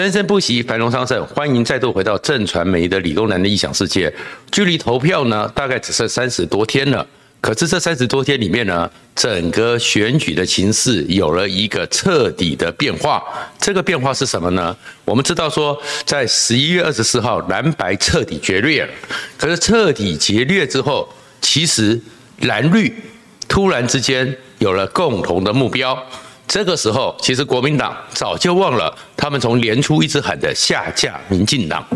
生生不息，繁荣昌盛。欢迎再度回到正传媒的李东南的异想世界。距离投票呢，大概只剩三十多天了。可是这三十多天里面呢，整个选举的形势有了一个彻底的变化。这个变化是什么呢？我们知道说，在十一月二十四号，蓝白彻底决裂了。可是彻底决裂之后，其实蓝绿突然之间有了共同的目标。这个时候，其实国民党早就忘了他们从年初一直喊的下架民进党。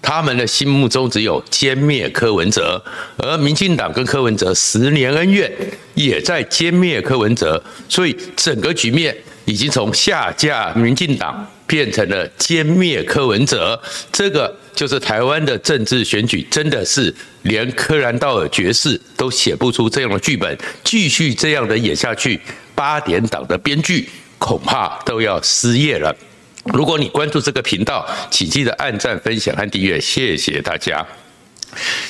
他们的心目中只有歼灭柯文哲，而民进党跟柯文哲十年恩怨也在歼灭柯文哲，所以整个局面已经从下架民进党变成了歼灭柯文哲。这个就是台湾的政治选举，真的是连柯南道尔爵士都写不出这样的剧本，继续这样的演下去，八点档的编剧恐怕都要失业了。如果你关注这个频道，请记得按赞、分享和订阅，谢谢大家。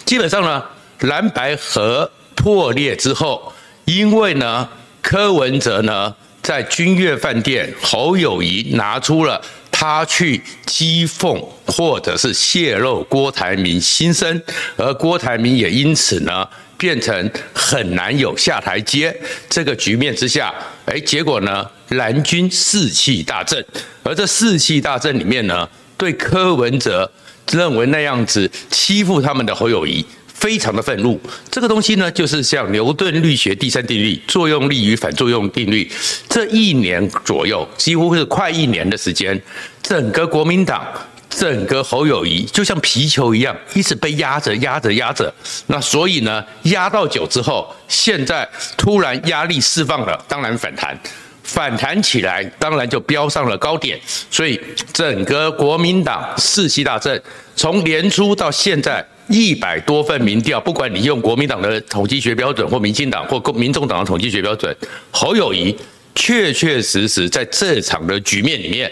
基本上呢，蓝白河破裂之后，因为呢，柯文哲呢在君悦饭店，侯友谊拿出了他去讥讽或者是泄露郭台铭心声，而郭台铭也因此呢。变成很难有下台阶这个局面之下，哎，结果呢，蓝军士气大振，而这士气大振里面呢，对柯文哲认为那样子欺负他们的侯友谊，非常的愤怒。这个东西呢，就是像牛顿力学第三定律，作用力与反作用定律。这一年左右，几乎是快一年的时间，整个国民党。整个侯友谊就像皮球一样，一直被压着、压着、压着。那所以呢，压到久之后，现在突然压力释放了，当然反弹，反弹起来，当然就飙上了高点。所以整个国民党士气大振，从年初到现在一百多份民调，不管你用国民党的统计学标准，或民进党或民众党的统计学标准，侯友谊确确实实在这场的局面里面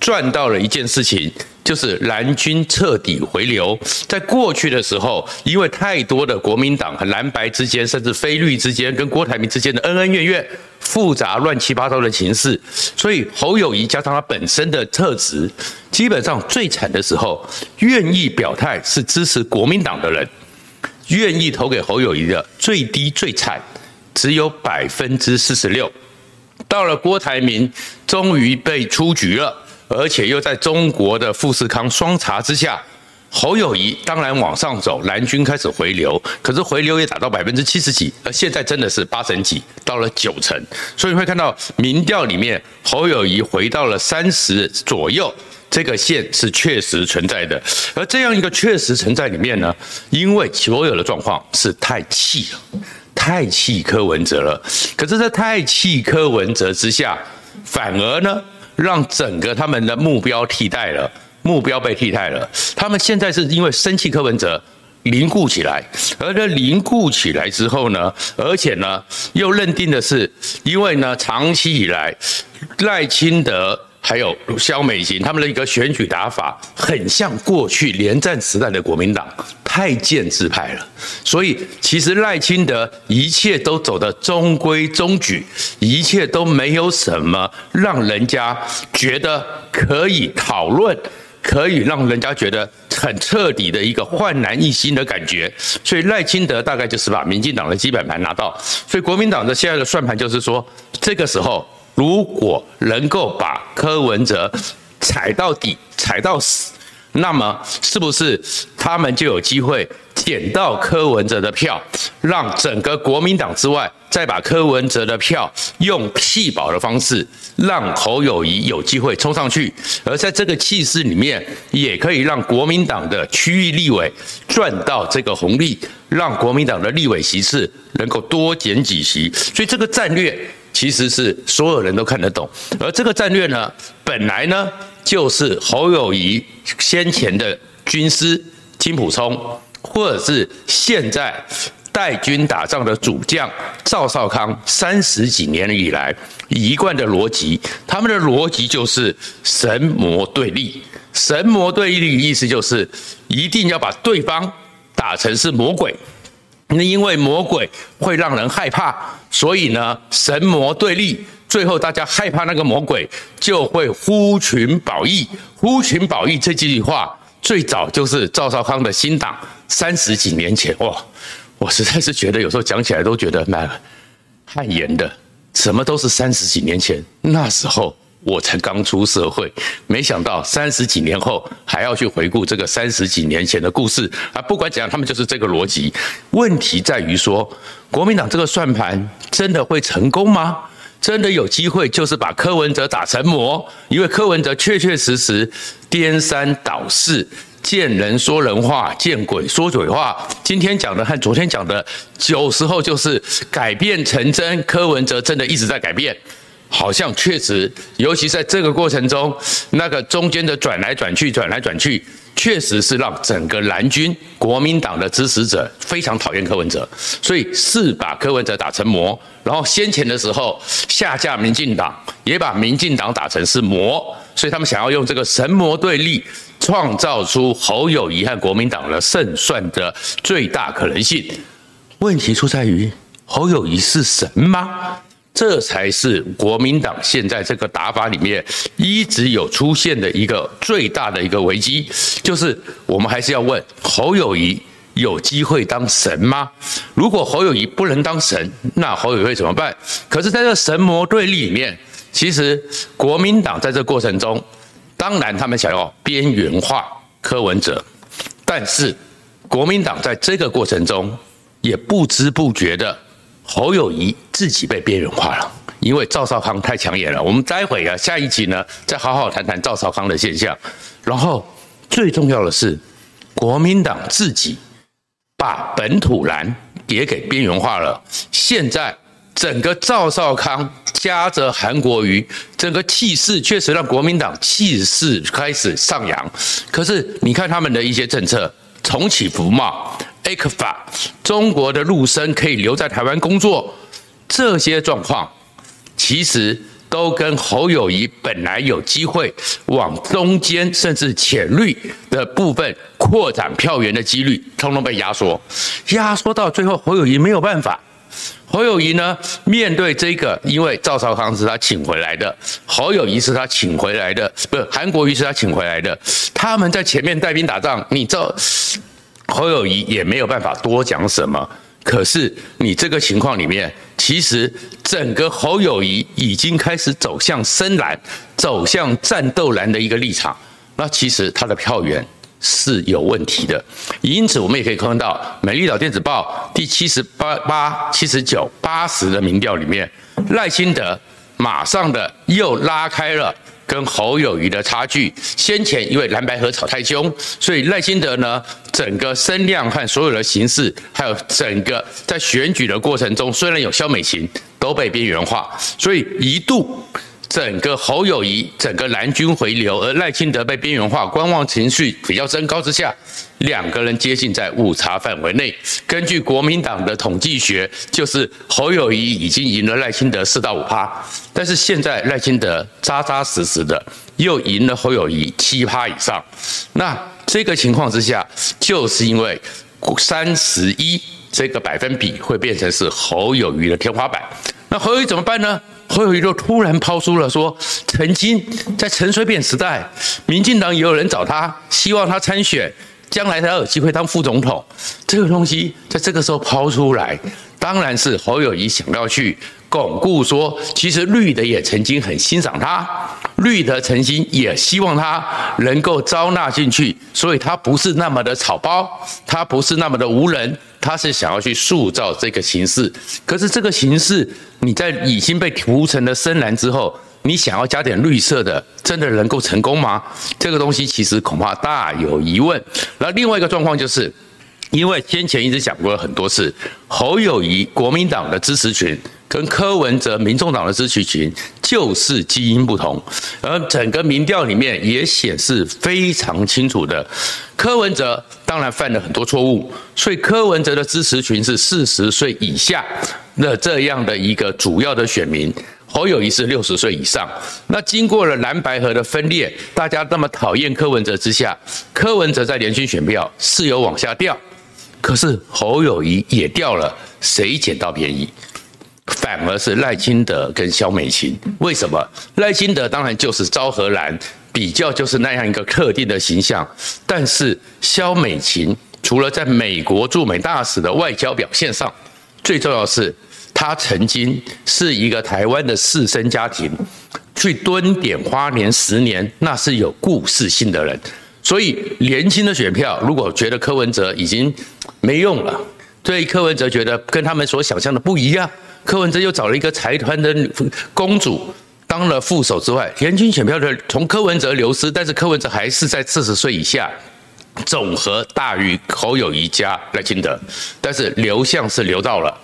赚到了一件事情。就是蓝军彻底回流，在过去的时候，因为太多的国民党和蓝白之间，甚至非绿之间，跟郭台铭之间的恩恩怨怨，复杂乱七八糟的情势，所以侯友谊加上他本身的特质，基本上最惨的时候，愿意表态是支持国民党的人，愿意投给侯友谊的最低最惨，只有百分之四十六。到了郭台铭，终于被出局了。而且又在中国的富士康双查之下，侯友谊当然往上走，蓝军开始回流，可是回流也达到百分之七十几，而现在真的是八成几，到了九成，所以你会看到民调里面侯友谊回到了三十左右，这个线是确实存在的。而这样一个确实存在里面呢，因为所有的状况是太气了，太气柯文哲了，可是，在太气柯文哲之下，反而呢？让整个他们的目标替代了，目标被替代了。他们现在是因为生气柯文哲凝固起来，而这凝固起来之后呢，而且呢又认定的是，因为呢长期以来赖清德。还有萧美琴他们的一个选举打法，很像过去连战时代的国民党太监制派了。所以其实赖清德一切都走得中规中矩，一切都没有什么让人家觉得可以讨论，可以让人家觉得很彻底的一个焕然一新的感觉。所以赖清德大概就是把民进党的基本盘拿到。所以国民党的现在的算盘就是说，这个时候。如果能够把柯文哲踩到底、踩到死，那么是不是他们就有机会捡到柯文哲的票，让整个国民党之外，再把柯文哲的票用弃保的方式，让侯友谊有机会冲上去，而在这个气势里面，也可以让国民党的区域立委赚到这个红利，让国民党的立委席次能够多减几席，所以这个战略。其实是所有人都看得懂，而这个战略呢，本来呢就是侯友谊先前的军师金普聪，或者是现在带军打仗的主将赵少康三十几年以来一贯的逻辑，他们的逻辑就是神魔对立，神魔对立的意思就是一定要把对方打成是魔鬼。那因为魔鬼会让人害怕，所以呢，神魔对立，最后大家害怕那个魔鬼，就会呼群保义。呼群保义这几句话，最早就是赵少康的新党三十几年前哇，我实在是觉得有时候讲起来都觉得蛮汗颜的。什么都是三十几年前，那时候。我才刚出社会，没想到三十几年后还要去回顾这个三十几年前的故事啊！不管怎样，他们就是这个逻辑。问题在于说，国民党这个算盘真的会成功吗？真的有机会就是把柯文哲打成魔？因为柯文哲确确实实颠三倒四，见人说人话，见鬼说鬼话。今天讲的和昨天讲的，有时候就是改变成真。柯文哲真的一直在改变。好像确实，尤其在这个过程中，那个中间的转来转去、转来转去，确实是让整个蓝军国民党的支持者非常讨厌柯文哲，所以是把柯文哲打成魔。然后先前的时候下架民进党，也把民进党打成是魔，所以他们想要用这个神魔对立，创造出侯友谊和国民党的胜算的最大可能性。问题出在于侯友谊是神吗？这才是国民党现在这个打法里面一直有出现的一个最大的一个危机，就是我们还是要问侯友谊有机会当神吗？如果侯友谊不能当神，那侯友谊会怎么办？可是，在这神魔对立里面，其实国民党在这过程中，当然他们想要边缘化柯文哲，但是国民党在这个过程中也不知不觉的。侯友宜自己被边缘化了，因为赵少康太抢眼了。我们待会啊，下一集呢，再好好谈谈赵少康的现象。然后最重要的是，国民党自己把本土蓝也给边缘化了。现在整个赵少康夹着韩国瑜，整个气势确实让国民党气势开始上扬。可是你看他们的一些政策，重启服贸。ECFA，中国的陆生可以留在台湾工作，这些状况其实都跟侯友谊本来有机会往中间甚至浅绿的部分扩展票源的几率，通通被压缩，压缩到最后，侯友谊没有办法。侯友宜呢，面对这个，因为赵少康是他请回来的，侯友宜是他请回来的，不是韩国瑜是他请回来的，他们在前面带兵打仗，你这。侯友宜也没有办法多讲什么，可是你这个情况里面，其实整个侯友宜已经开始走向深蓝、走向战斗蓝的一个立场，那其实他的票源是有问题的。因此，我们也可以看到《美丽岛电子报》第七十八、八、七十九、八十的民调里面，赖清德马上的又拉开了。跟侯友宜的差距，先前因为蓝白合吵太凶，所以赖清德呢，整个声量和所有的形势，还有整个在选举的过程中，虽然有萧美琴都被边缘化，所以一度。整个侯友宜，整个蓝军回流，而赖清德被边缘化，观望情绪比较升高之下，两个人接近在误差范围内。根据国民党的统计学，就是侯友宜已经赢了赖清德四到五趴，但是现在赖清德扎扎实实的又赢了侯友宜七趴以上。那这个情况之下，就是因为三十一这个百分比会变成是侯友宜的天花板。那侯友宜怎么办呢？侯友宜就突然抛出了说，曾经在陈水扁时代，民进党也有人找他，希望他参选，将来他有机会当副总统。这个东西在这个时候抛出来，当然是侯友宜想要去巩固说，其实绿的也曾经很欣赏他，绿的曾经也希望他能够招纳进去，所以他不是那么的草包，他不是那么的无人。他是想要去塑造这个形式，可是这个形式你在已经被涂成了深蓝之后，你想要加点绿色的，真的能够成功吗？这个东西其实恐怕大有疑问。那另外一个状况就是，因为先前一直讲过了很多次，侯友谊国民党的支持群。跟柯文哲、民众党的支持群就是基因不同，而整个民调里面也显示非常清楚的，柯文哲当然犯了很多错误，所以柯文哲的支持群是四十岁以下的这样的一个主要的选民，侯友谊是六十岁以上。那经过了蓝白河的分裂，大家那么讨厌柯文哲之下，柯文哲在连续选票是有往下掉，可是侯友谊也掉了，谁捡到便宜？反而是赖清德跟萧美琴。为什么？赖清德当然就是昭和兰，比较就是那样一个特定的形象。但是萧美琴除了在美国驻美大使的外交表现上，最重要的是她曾经是一个台湾的士绅家庭，去蹲点花莲十年，那是有故事性的人。所以年轻的选票，如果觉得柯文哲已经没用了，对柯文哲觉得跟他们所想象的不一样，柯文哲又找了一个财团的公主当了副手之外，年轻选票的从柯文哲流失，但是柯文哲还是在四十岁以下，总和大于侯友宜加赖清德，但是流向是流到了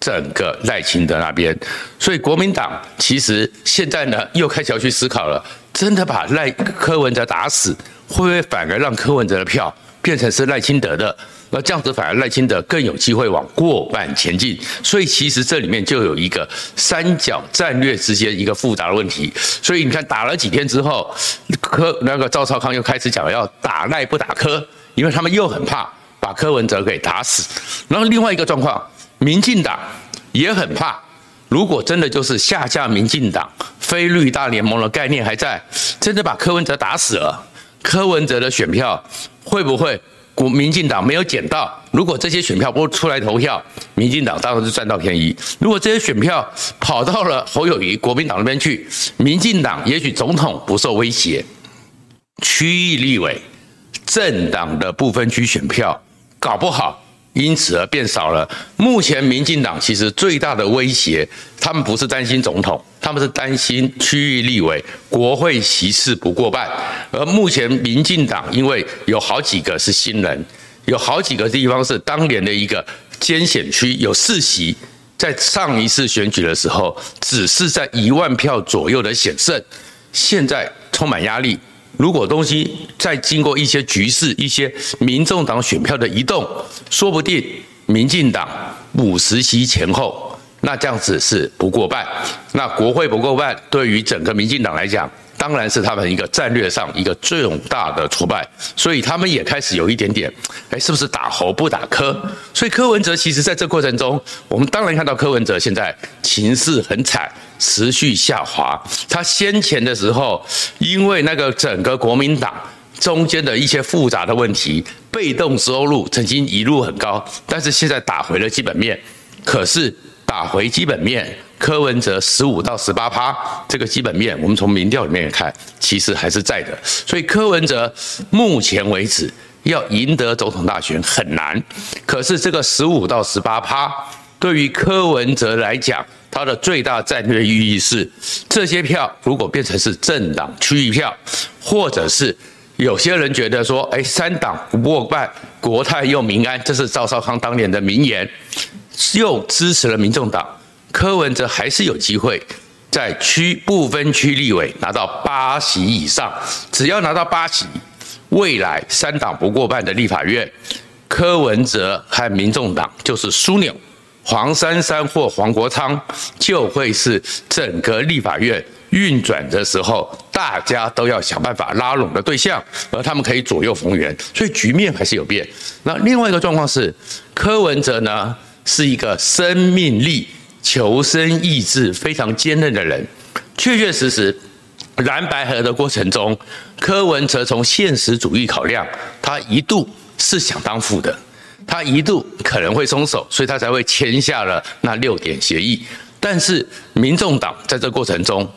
整个赖清德那边，所以国民党其实现在呢又开始要去思考了，真的把赖柯文哲打死。会不会反而让柯文哲的票变成是赖清德的？那这样子反而赖清德更有机会往过半前进。所以其实这里面就有一个三角战略之间一个复杂的问题。所以你看打了几天之后，柯那个赵少康又开始讲要打赖不打柯，因为他们又很怕把柯文哲给打死。然后另外一个状况，民进党也很怕，如果真的就是下架民进党，非绿大联盟的概念还在，真的把柯文哲打死了。柯文哲的选票会不会国民进党没有捡到？如果这些选票不出来投票，民进党当然是占到便宜。如果这些选票跑到了侯友谊国民党那边去，民进党也许总统不受威胁，区域立委政党的部分区选票搞不好。因此而变少了。目前民进党其实最大的威胁，他们不是担心总统，他们是担心区域立委、国会席次不过半。而目前民进党因为有好几个是新人，有好几个地方是当年的一个艰险区，有四席，在上一次选举的时候，只是在一万票左右的险胜，现在充满压力。如果东西再经过一些局势、一些民众党选票的移动，说不定民进党五十席前后，那这样子是不过半。那国会不过半，对于整个民进党来讲，当然是他们一个战略上一个最大的挫败，所以他们也开始有一点点，哎，是不是打猴不打柯？所以柯文哲其实在这过程中，我们当然看到柯文哲现在情势很惨，持续下滑。他先前的时候，因为那个整个国民党中间的一些复杂的问题，被动收入曾经一路很高，但是现在打回了基本面，可是打回基本面。柯文哲十五到十八趴，这个基本面，我们从民调里面看，其实还是在的。所以柯文哲目前为止要赢得总统大选很难。可是这个十五到十八趴，对于柯文哲来讲，他的最大战略意义是，这些票如果变成是政党区域票，或者是有些人觉得说，哎，三党不过半，国泰又民安，这是赵少康当年的名言，又支持了民众党。柯文哲还是有机会在区不分区立委拿到八席以上，只要拿到八席，未来三党不过半的立法院，柯文哲和民众党就是枢纽，黄珊珊或黄国昌就会是整个立法院运转的时候大家都要想办法拉拢的对象，而他们可以左右逢源，所以局面还是有变。那另外一个状况是，柯文哲呢是一个生命力。求生意志非常坚韧的人，确确实实，蓝白合的过程中，柯文哲从现实主义考量，他一度是想当副的，他一度可能会松手，所以他才会签下了那六点协议。但是民众党在这过程中，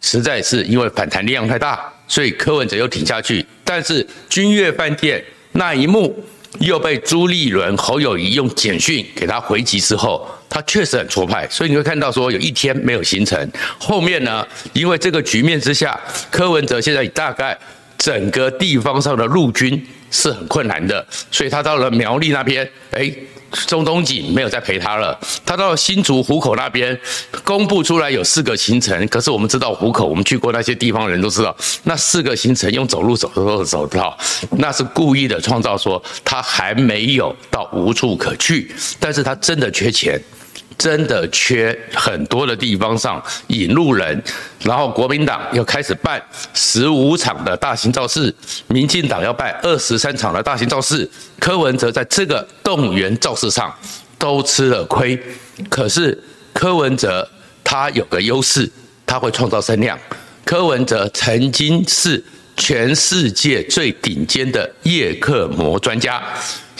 实在是因为反弹力量太大，所以柯文哲又挺下去。但是君悦饭店那一幕又被朱立伦、侯友谊用简讯给他回击之后。他确实很挫败，所以你会看到说有一天没有形成。后面呢，因为这个局面之下，柯文哲现在大概整个地方上的陆军是很困难的，所以他到了苗栗那边，哎，钟东锦没有再陪他了。他到了新竹湖口那边，公布出来有四个行程，可是我们知道湖口，我们去过那些地方的人都知道，那四个行程用走路走都走得到，那是故意的创造说他还没有到无处可去，但是他真的缺钱。真的缺很多的地方上引路人，然后国民党又开始办十五场的大型造势，民进党要办二十三场的大型造势，柯文哲在这个动员造势上都吃了亏。可是柯文哲他有个优势，他会创造声量。柯文哲曾经是全世界最顶尖的叶克膜专家。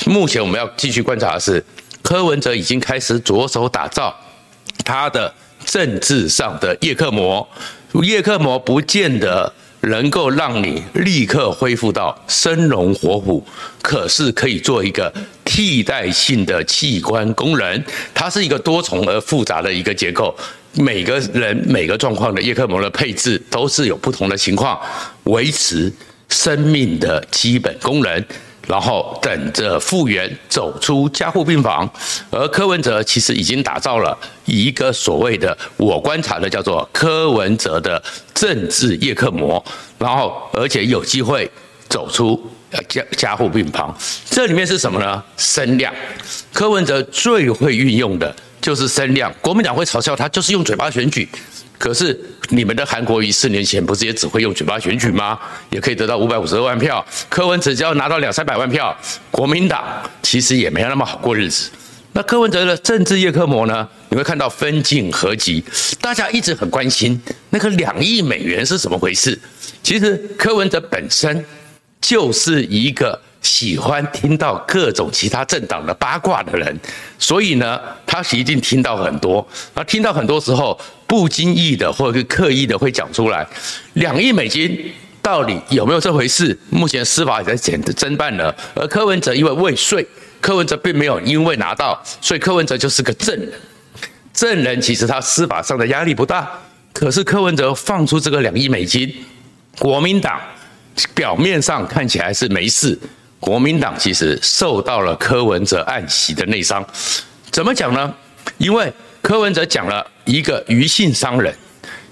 目前我们要继续观察的是，柯文哲已经开始着手打造他的政治上的叶克膜。叶克膜不见得能够让你立刻恢复到生龙活虎，可是可以做一个替代性的器官功能。它是一个多重而复杂的一个结构，每个人每个状况的叶克膜的配置都是有不同的情况，维持生命的基本功能。然后等着复原，走出加护病房。而柯文哲其实已经打造了一个所谓的我观察的叫做柯文哲的政治叶克膜，然后而且有机会走出加加护病房。这里面是什么呢？声量。柯文哲最会运用的就是声量。国民党会嘲笑他，就是用嘴巴选举。可是你们的韩国瑜四年前不是也只会用嘴巴选举吗？也可以得到五百五十二万票。柯文哲只要拿到两三百万票，国民党其实也没有那么好过日子。那柯文哲的政治叶克膜呢？你会看到分进合击，大家一直很关心那个两亿美元是怎么回事。其实柯文哲本身就是一个。喜欢听到各种其他政党的八卦的人，所以呢，他是一定听到很多。那听到很多时候，不经意的或者是刻意的会讲出来。两亿美金到底有没有这回事？目前司法也在检侦办了。而柯文哲因为未遂，柯文哲并没有因为拿到，所以柯文哲就是个证人。证人其实他司法上的压力不大，可是柯文哲放出这个两亿美金，国民党表面上看起来是没事。国民党其实受到了柯文哲暗袭的内伤，怎么讲呢？因为柯文哲讲了一个余姓商人，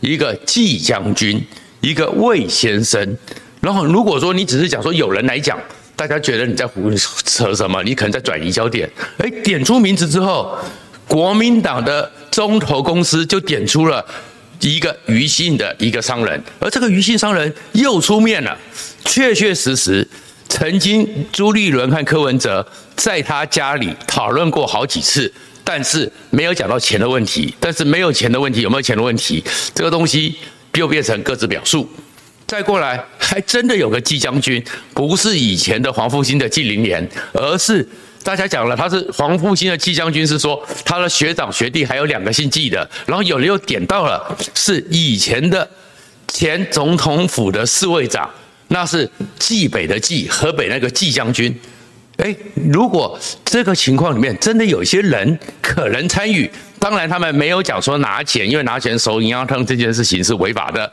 一个季将军，一个魏先生。然后如果说你只是讲说有人来讲，大家觉得你在胡扯什么？你可能在转移焦点。哎，点出名字之后，国民党的中投公司就点出了一个余姓的一个商人，而这个余姓商人又出面了，确确实实。曾经朱立伦和柯文哲在他家里讨论过好几次，但是没有讲到钱的问题。但是没有钱的问题，有没有钱的问题？这个东西又变成各自表述。再过来，还真的有个季将军，不是以前的黄复兴的季凌莲，而是大家讲了，他是黄复兴的季将军，是说他的学长学弟还有两个姓季的。然后有人又点到了，是以前的前总统府的侍卫长。那是冀北的冀，河北那个冀将军。诶，如果这个情况里面真的有一些人可能参与，当然他们没有讲说拿钱，因为拿钱收银行通这件事情是违法的。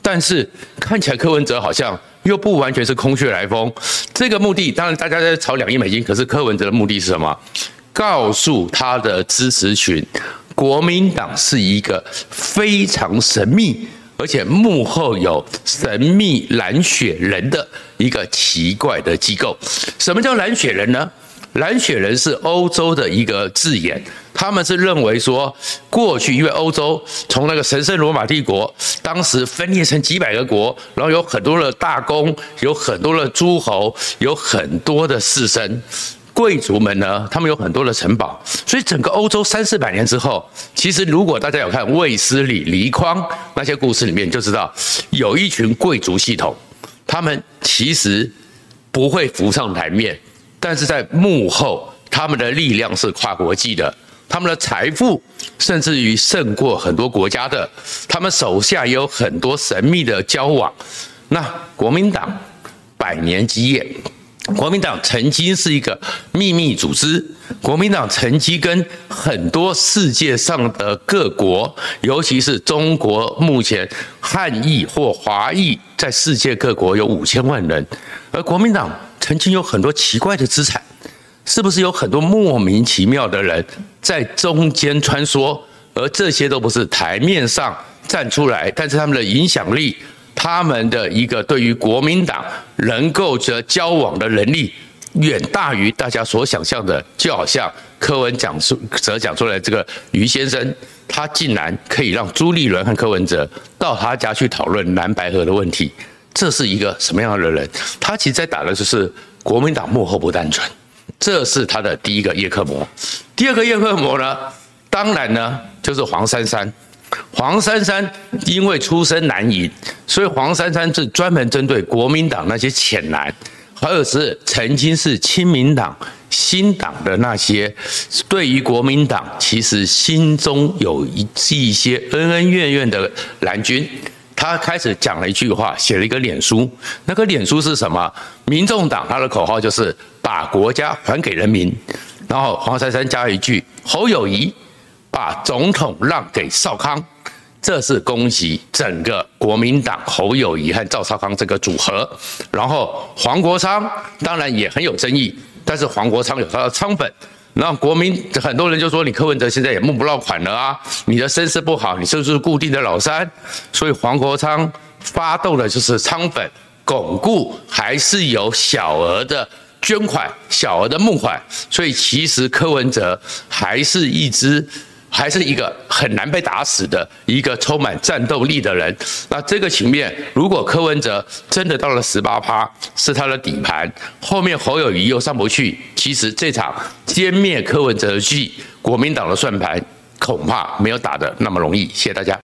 但是看起来柯文哲好像又不完全是空穴来风。这个目的当然大家在炒两亿美金，可是柯文哲的目的是什么？告诉他的支持群，国民党是一个非常神秘。而且幕后有神秘蓝血人的一个奇怪的机构。什么叫蓝血人呢？蓝血人是欧洲的一个字眼，他们是认为说，过去因为欧洲从那个神圣罗马帝国，当时分裂成几百个国，然后有很多的大公，有很多的诸侯，有很多的士绅。贵族们呢，他们有很多的城堡，所以整个欧洲三四百年之后，其实如果大家有看卫斯理、黎匡那些故事里面，就知道有一群贵族系统，他们其实不会浮上台面，但是在幕后，他们的力量是跨国际的，他们的财富甚至于胜过很多国家的，他们手下也有很多神秘的交往。那国民党百年基业。国民党曾经是一个秘密组织，国民党曾经跟很多世界上的各国，尤其是中国，目前汉裔或华裔在世界各国有五千万人，而国民党曾经有很多奇怪的资产，是不是有很多莫名其妙的人在中间穿梭？而这些都不是台面上站出来，但是他们的影响力。他们的一个对于国民党能够这交往的能力，远大于大家所想象的。就好像柯文讲出则讲出来这个余先生，他竟然可以让朱立伦和柯文哲到他家去讨论蓝白河的问题，这是一个什么样的人？他其实在打的就是国民党幕后不单纯，这是他的第一个叶克膜。第二个叶克膜呢，当然呢，就是黄珊珊。黄珊珊因为出身蓝营，所以黄珊珊是专门针对国民党那些浅蓝，还有是曾经是亲民党、新党的那些，对于国民党其实心中有一一些恩恩怨怨的蓝军。他开始讲了一句话，写了一个脸书。那个脸书是什么？民众党他的口号就是把国家还给人民。然后黄珊珊加了一句：侯友谊把总统让给少康。这是恭喜整个国民党侯友谊和赵少康这个组合。然后黄国昌当然也很有争议，但是黄国昌有他的仓粉。那国民很多人就说，你柯文哲现在也募不到款了啊，你的声势不好，你是不是固定的老三？所以黄国昌发动的就是仓粉，巩固还是有小额的捐款、小额的募款。所以其实柯文哲还是一支。还是一个很难被打死的一个充满战斗力的人。那这个情面，如果柯文哲真的到了十八趴是他的底盘，后面侯友谊又上不去，其实这场歼灭柯文哲的剧，国民党的算盘恐怕没有打得那么容易。谢谢大家。